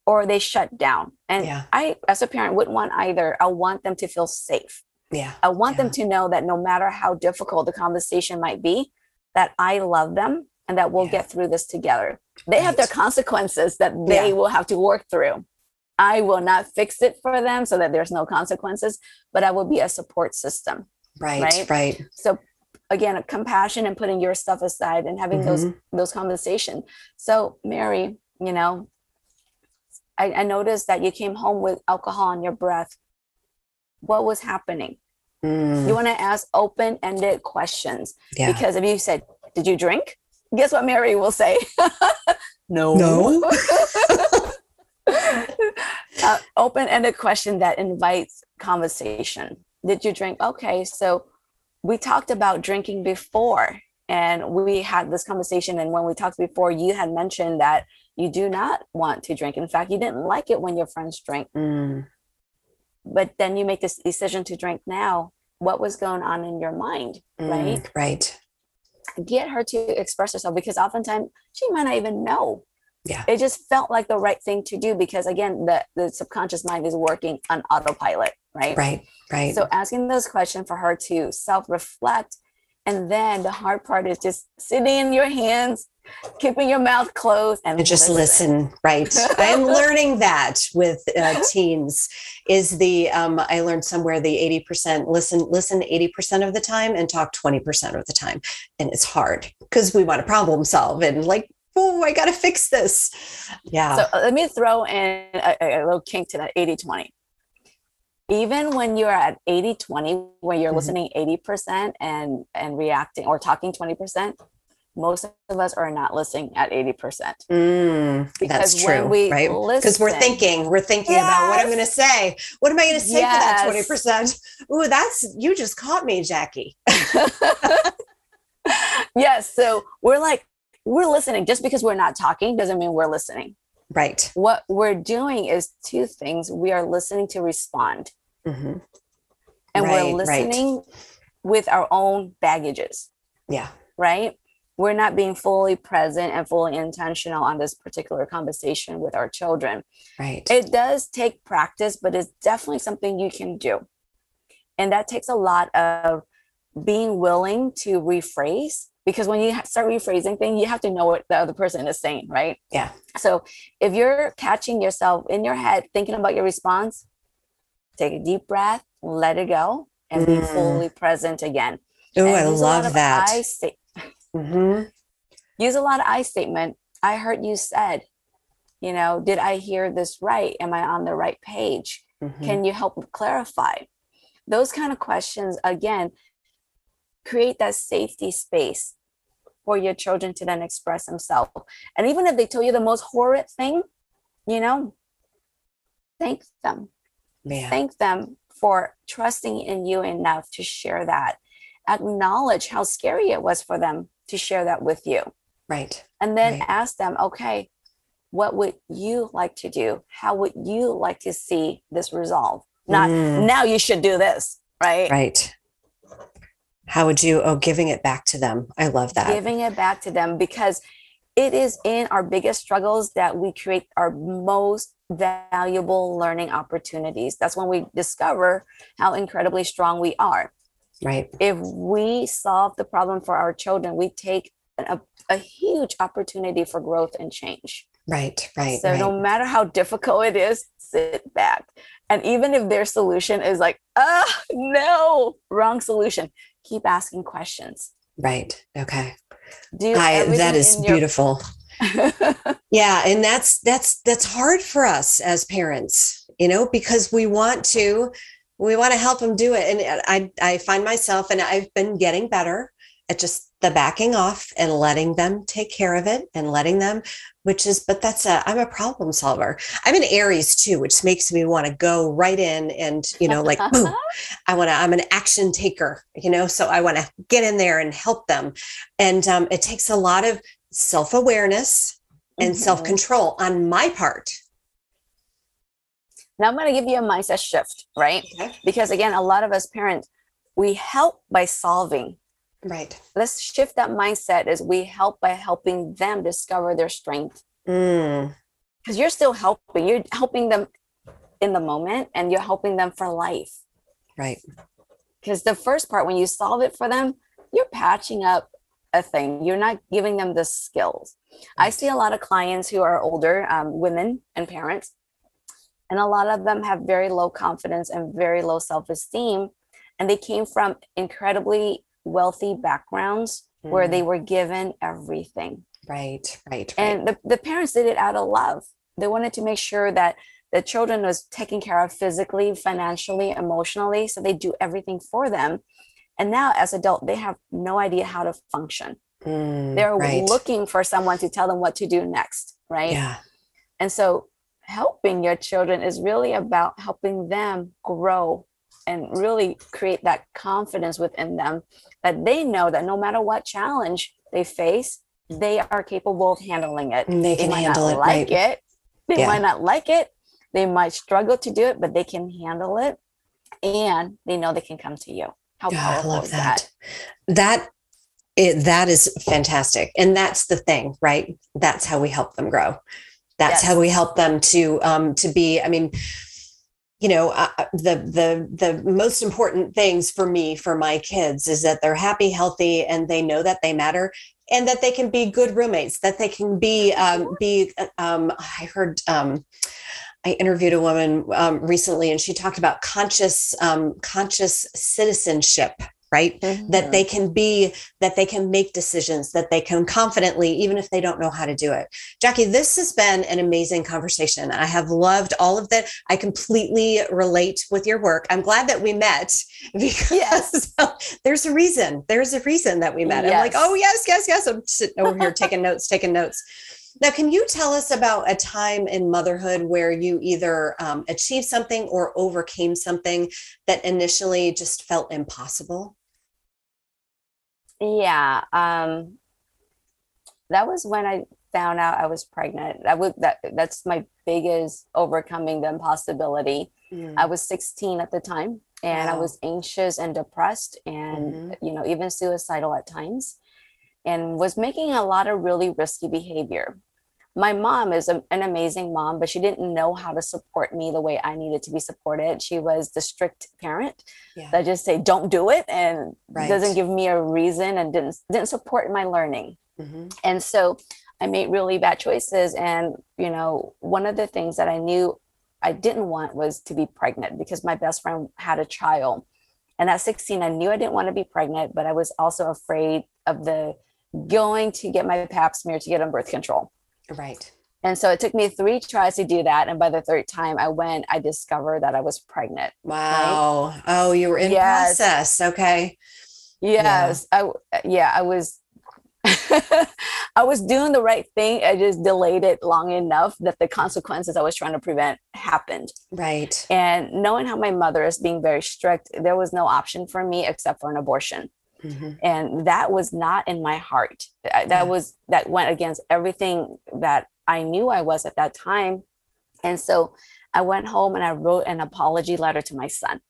or they shut down. And Yeah. I, as a parent, wouldn't want either. I want them to feel safe. Yeah. I want Yeah. them to know that no matter how difficult the conversation might be, that I love them and that we'll Yeah. get through this together. They have their consequences that they Yeah. will have to work through. I will not fix it for them so that there's no consequences, but I will be a support system. Right, Right? right. So again, compassion and putting your stuff aside and having those Mhm. those conversations. So Mary, you know, I, I noticed that you came home with alcohol on your breath. What was happening? Mm, You want to ask open-ended questions yeah. because if you said, "Did you drink?" Guess what Mary will say? no. No. uh, open-ended question that invites conversation. Did you drink? Okay, so we talked about drinking before, and we had this conversation. And when we talked before, you had mentioned that you do not want to drink. In fact, you didn't like it when your friends drank, Mm, but then you make this decision to drink now. What was going on in your mind, right? mm, right. Get her to express herself because oftentimes she might not even know. Yeah. It just felt like the right thing to do because again, the, the subconscious mind is working on autopilot, right? Right, right. So asking those questions for her to self-reflect. And then the hard part is just sitting in your hands, keeping your mouth closed and, and just listen, right. I'm learning that with uh, teens is the um, i learned somewhere the 80% listen listen 80% of the time and talk 20% of the time. And it's hard because we want to problem solve and like oh i gotta fix this. Yeah. So uh, let me throw in a, a- little kink to that 80 20. Even when you're at 80 20, where you're Mhm. listening 80% and, and reacting or talking 20%, most of us are not listening at 80%. Mm, that's because true when we right because we're thinking we're thinking about what i'm going to say what am i going to say Yes. for that 20% Ooh, that's you just caught me jackie yes. So we're like, we're listening. Just because we're not talking doesn't mean we're listening. right What we're doing is two things. We are listening to respond, hmm and Right, we're right. listening with our own baggages. yeah right? We're not being fully present and fully intentional on this particular conversation with our children. right It does take practice, but it's definitely something you can do. And that takes a lot of being willing to rephrase because when you start rephrasing things, you have to know what the other person is saying, right? Yeah. So if you're catching yourself in your head thinking about your response, take a deep breath, let it go, and be Mm. fully present again. oh i use a lot love that I sta- hmm use a lot of I statement. I heard you said, you know, did I hear this right? Am I on the right page? Mhm. Can you help clarify? Those kind of questions, again, create that safety space for your children to then express themselves. And even if they tell you the most horrid thing, you know, thank them. Thank them for trusting in you enough to share that. Acknowledge how scary it was for them to share that with you. Right. And then Right. ask them, okay, what would you like to do? How would you like to see this resolve? Not Mm. now you should do this, right? Right. How would you? Oh, giving it back to them. I love that. Giving it back to them because it is in our biggest struggles that we create our most valuable learning opportunities. That's when we discover how incredibly strong we are. Right. if we solve the problem for our children, we take a, a huge opportunity for growth and change. Right. Right. so right. no matter how difficult it is, sit back. And even if their solution is like, ah, no, wrong solution, keep asking questions. right. Okay. Do I, that your- beautiful. Yeah, and that's that's that's hard for us as parents, you know, because we want to we want to help them do it. And I I find myself and I've been getting better at just the backing off and letting them take care of it and letting them which is but that's a I'm a problem solver. I'm an Aries too, which makes me want to go right in and, you know, like boom. I want to I'm an action taker, you know, so I want to get in there and help them. And um, it takes a lot of self-awareness and Mhm. self-control on my part. Now I'm going to give you a mindset shift, right? Okay. Because again, a lot of us parents, we help by solving. Right. Let's shift that mindset as we help by helping them discover their strength. Mm, because you're still helping you're helping them in the moment and you're helping them for life right. because the first part when you solve it for them you're patching up a thing you're not giving them the skills i see a lot of clients who are older um, women and parents and a lot of them have very low confidence and very low self-esteem and they came from incredibly wealthy backgrounds where Mm, they were given everything right. Right. Right. and the, the parents did it out of love they wanted to make sure that the children was taken care of physically financially emotionally so they do everything for them and now as adult they have no idea how to function Mm, they're right. looking for someone to tell them what to do next right Yeah. and so helping your children is really about helping them grow and really create that confidence within them that they know that no matter what challenge they face they are capable of handling it And they they can might handle not it. like right. it. They Yeah. might not like it. They might struggle to do it, but they can handle it, and they know they can come to you. How Yeah, I love is that. That it, that is fantastic, and that's the thing, right? That's how we help them grow. That's Yes. how we help them to um, to be. I mean, you know, uh, uh, the the the most important things for me for my kids is that they're happy, healthy, and they know that they matter, and that they can be good roommates. That they can be um, be. uh, Um, I heard. Um, I interviewed a woman um, recently, and she talked about conscious um, conscious citizenship. Right, that Mhm. they can be, that they can make decisions, that they can confidently, even if they don't know how to do it. Jackie, this has been an amazing conversation. I have loved all of that. I completely relate with your work. I'm glad that we met because Yes. there's a reason. There's a reason that we met. I'm like, oh yes, yes, yes. I'm sitting over here taking notes, taking notes. Now, can you tell us about a time in motherhood where you either um, achieved something or overcame something that initially just felt impossible? Yeah. Um, that was when I found out I was pregnant. That was that. That's my biggest overcoming the impossibility. I was 16 at the time, and I was anxious and depressed, and you know even suicidal at times, and was making a lot of really risky behavior. My mom is a- an amazing mom, but she didn't know how to support me the way I needed to be supported. She was the strict parent Yeah. that just say don't do it and Right. doesn't give me a reason and didn't didn't support my learning Mhm. and so i made really bad choices and you know one of the things that i knew i didn't want was to be pregnant because my best friend had a child and at 16 i knew i didn't want to be pregnant but i was also afraid of the going to get my pap smear to get on birth control Right. and so it took me three tries to do that and by the third time i went i discovered that i was pregnant Wow. Oh, you were in Yes. process. Okay. Yes, I yeah, I was I was doing the right thing. I just delayed it long enough that the consequences I was trying to prevent happened. Right. And knowing how my mother is being very strict, there was no option for me except for an abortion. Mm-hmm. And that was not in my heart. That yeah. was, that went against everything that I knew I was at that time. And so I went home and I wrote an apology letter to my son.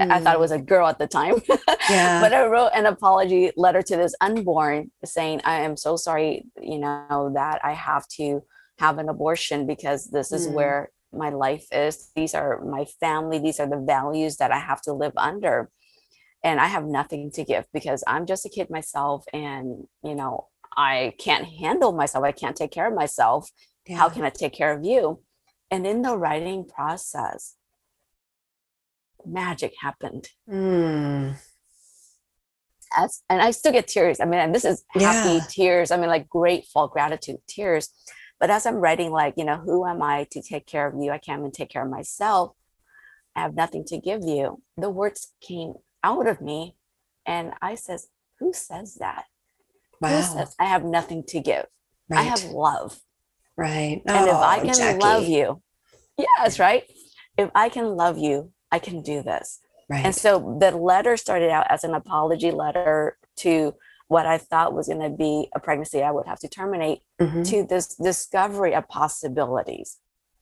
Mm. I thought it mm. was a girl at the time. Yeah. but I wrote an apology letter to this unborn saying, I am so sorry, you know, that I have to have an abortion because this is mm. where my life is. These are my family. These are the values that I have to live under. And I have nothing to give because I'm just a kid myself. And, you know, I can't handle myself. I can't take care of myself. Yeah. How can I take care of you? And in the writing process, magic happened. Mm. As, and I still get tears. I mean, and this is happy yeah. tears. I mean, like grateful, gratitude tears. But as I'm writing, like, you know, who am I to take care of you? I can't even take care of myself. I have nothing to give you. The words came out of me. And I says, who says that? Wow. Who says I have nothing to give? Right. I have love. Right. And oh, if I can Jackie. love you, yes, right. If I can love you, I can do this. Right. And so the letter started out as an apology letter to what I thought was going to be a pregnancy I would have to terminate mm-hmm. to this discovery of possibilities.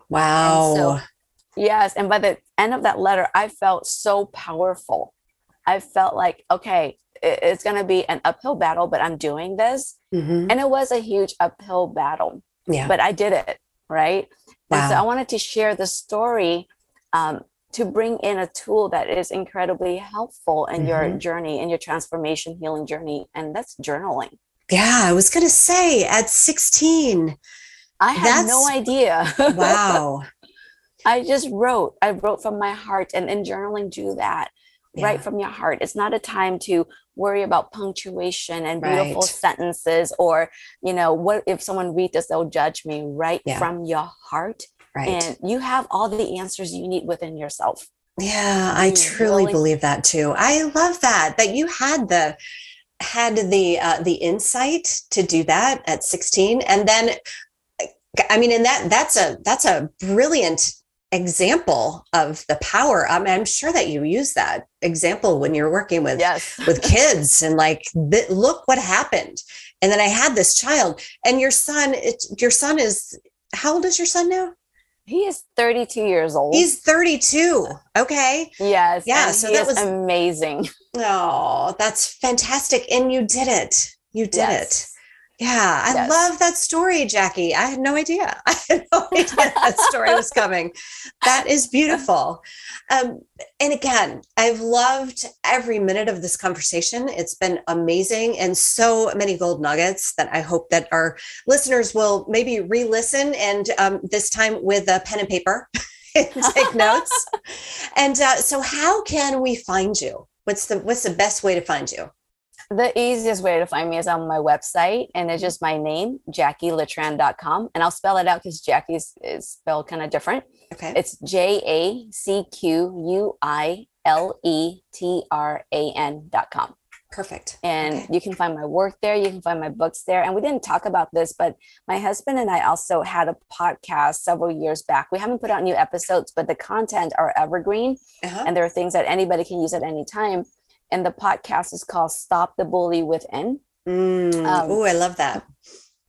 Wow. So, yes. And by the end of that letter, I felt so powerful. I felt like, okay, it's going to be an uphill battle, but I'm doing this. Mm-hmm. And it was a huge uphill battle. Yeah. But I did it. Right. Wow. And so I wanted to share the story um, to bring in a tool that is incredibly helpful in mm-hmm. your journey, in your transformation healing journey. And that's journaling. Yeah. I was going to say at 16, I had no idea. wow. I just wrote. I wrote from my heart, and in journaling, do that yeah. right from your heart. It's not a time to worry about punctuation and beautiful right. sentences or, you know, what if someone reads this, they'll judge me right yeah. from your heart. Right. And you have all the answers you need within yourself. Yeah, I truly really- believe that too. I love that that you had the had the uh, the insight to do that at 16 and then I mean and that that's a that's a brilliant example of the power. I mean, I'm sure that you use that example when you're working with yes. with kids and like look what happened. And then I had this child and your son it, your son is how old is your son now? He is 32 years old. He's 32. Okay. Yes. Yeah. So that was amazing. Oh, that's fantastic. And you did it. You did yes. it. Yeah, I yes. love that story, Jackie. I had no idea. I had no idea that story was coming. That is beautiful. Um, and again, I've loved every minute of this conversation. It's been amazing and so many gold nuggets that I hope that our listeners will maybe re-listen and um, this time with a pen and paper and take notes. And uh, so, how can we find you? What's the What's the best way to find you? The easiest way to find me is on my website and it's just my name jacquieletran.com and i'll spell it out because jackie's is spelled kind of different. Okay. It's j-a-c-q-u-i-l-e-t-r-a-n dot com. Perfect. And okay. you can find my work there you can find my books there and we didn't talk about this but my husband and i also had a podcast several years back. We haven't put out new episodes but the content are evergreen uh-huh. and there are things that anybody can use at any time and the podcast is called Stop the Bully Within. Mm. Um, oh, I love that.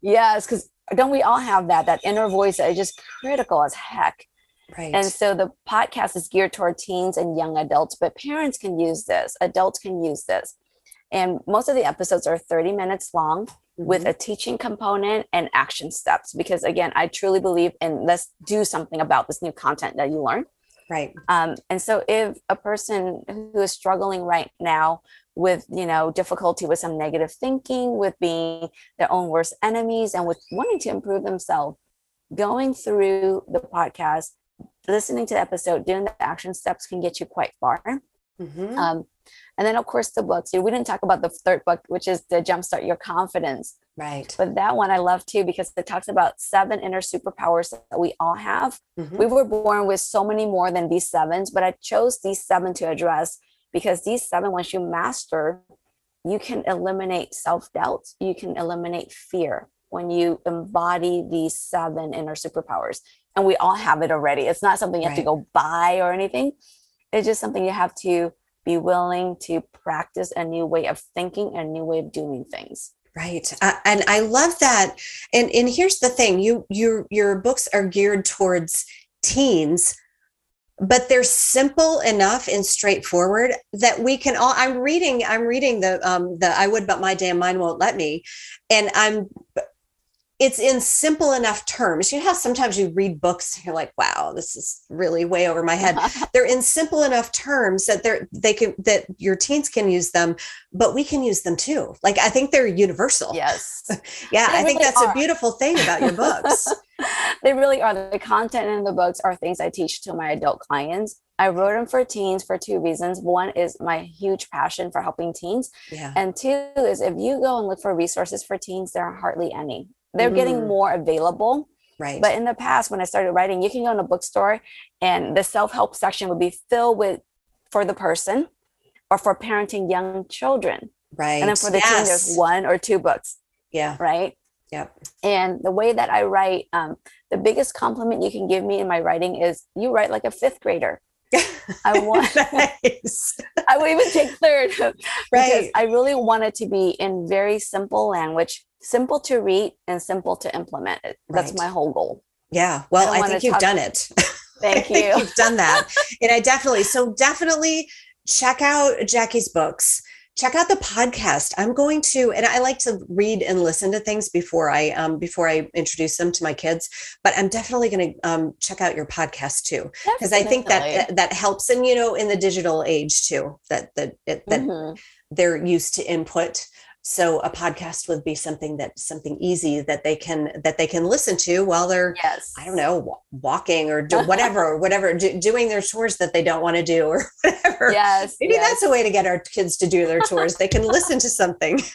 Yes, because don't we all have that that inner voice that is just critical as heck? Right. And so the podcast is geared toward teens and young adults, but parents can use this, adults can use this. And most of the episodes are 30 minutes long mm-hmm. with a teaching component and action steps. Because again, I truly believe in let's do something about this new content that you learn. Right. Um, and so if a person who is struggling right now with, you know, difficulty with some negative thinking, with being their own worst enemies, and with wanting to improve themselves, going through the podcast, listening to the episode, doing the action steps can get you quite far. Mm-hmm. Um, and then, of course, the books. We didn't talk about the third book, which is the jumpstart your confidence. Right. But that one I love too because it talks about seven inner superpowers that we all have. Mm-hmm. We were born with so many more than these sevens, but I chose these seven to address because these seven, once you master, you can eliminate self doubt, you can eliminate fear when you embody these seven inner superpowers. And we all have it already. It's not something you have right. to go buy or anything. It's just something you have to be willing to practice a new way of thinking, and a new way of doing things. Right. Uh, and I love that. And and here's the thing, you your your books are geared towards teens but they're simple enough and straightforward that we can all i'm reading i'm reading the um the i would but my damn mind won't let me and i'm it's in simple enough terms. You know how sometimes you read books, you're like, wow, this is really way over my head. they're in simple enough terms that they're they can that your teens can use them, but we can use them too. Like I think they're universal. Yes. yeah, they I think that's are. a beautiful thing about your books. they really are. The content in the books are things I teach to my adult clients. I wrote them for teens for two reasons. One is my huge passion for helping teens. Yeah. And two is if you go and look for resources for teens, there are hardly any they're mm. getting more available. Right. But in the past, when I started writing, you can go in a bookstore and the self help section would be filled with for the person or for parenting young children. Right. And then for the yes. teen, there's one or two books. Yeah. Right. Yep. And the way that I write, um, the biggest compliment you can give me in my writing is you write like a fifth grader. I want nice. I will even take third because right. I really want it to be in very simple language simple to read and simple to implement. That's right. my whole goal. Yeah. Well, I, I think you've done it. Thank you. you've done that. and I definitely, so definitely check out Jackie's books. Check out the podcast. I'm going to, and I like to read and listen to things before I um, before I introduce them to my kids. But I'm definitely going to um, check out your podcast too, because I think that that helps, and you know, in the digital age too, that that that mm-hmm. they're used to input so a podcast would be something that something easy that they can that they can listen to while they're yes. I don't know walking or do whatever or whatever do, doing their chores that they don't want to do or whatever. Yes maybe yes. that's a way to get our kids to do their chores. They can listen to something.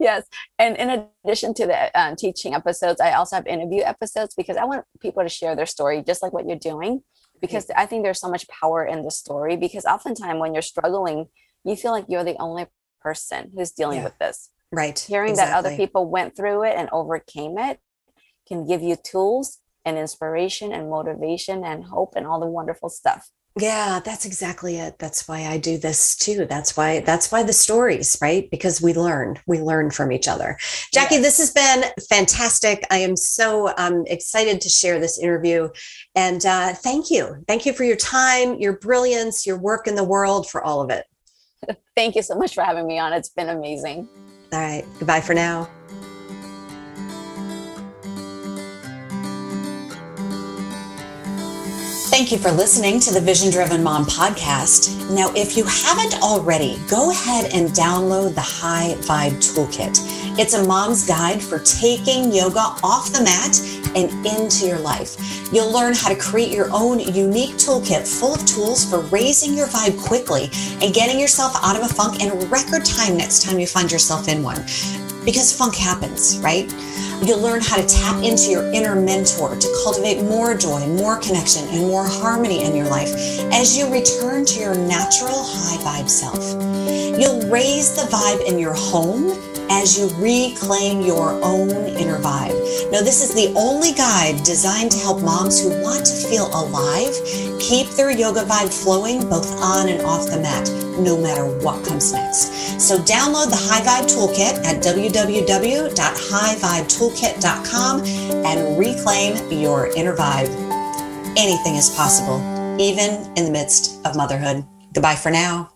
Yes and in addition to the um, teaching episodes i also have interview episodes because i want people to share their story just like what you're doing because i think there's so much power in the story because oftentimes when you're struggling you feel like you're the only person who's dealing yeah. with this. Right. Hearing exactly. that other people went through it and overcame it can give you tools and inspiration and motivation and hope and all the wonderful stuff. Yeah, that's exactly it. That's why I do this too. That's why that's why the stories, right? Because we learn, we learn from each other. Jackie, yes. this has been fantastic. I am so um, excited to share this interview, and uh, thank you, thank you for your time, your brilliance, your work in the world, for all of it. Thank you so much for having me on. It's been amazing. All right. Goodbye for now. Thank you for listening to the Vision Driven Mom podcast. Now, if you haven't already, go ahead and download the High Vibe Toolkit. It's a mom's guide for taking yoga off the mat and into your life. You'll learn how to create your own unique toolkit full of tools for raising your vibe quickly and getting yourself out of a funk in record time next time you find yourself in one. Because funk happens, right? You'll learn how to tap into your inner mentor to cultivate more joy, more connection, and more harmony in your life as you return to your natural high vibe self. You'll raise the vibe in your home as you reclaim your own inner vibe. Now, this is the only guide designed to help moms who want to feel alive keep their yoga vibe flowing both on and off the mat, no matter what comes next. So, download the High Vibe Toolkit at www.highvibetoolkit.com and reclaim your inner vibe. Anything is possible, even in the midst of motherhood. Goodbye for now.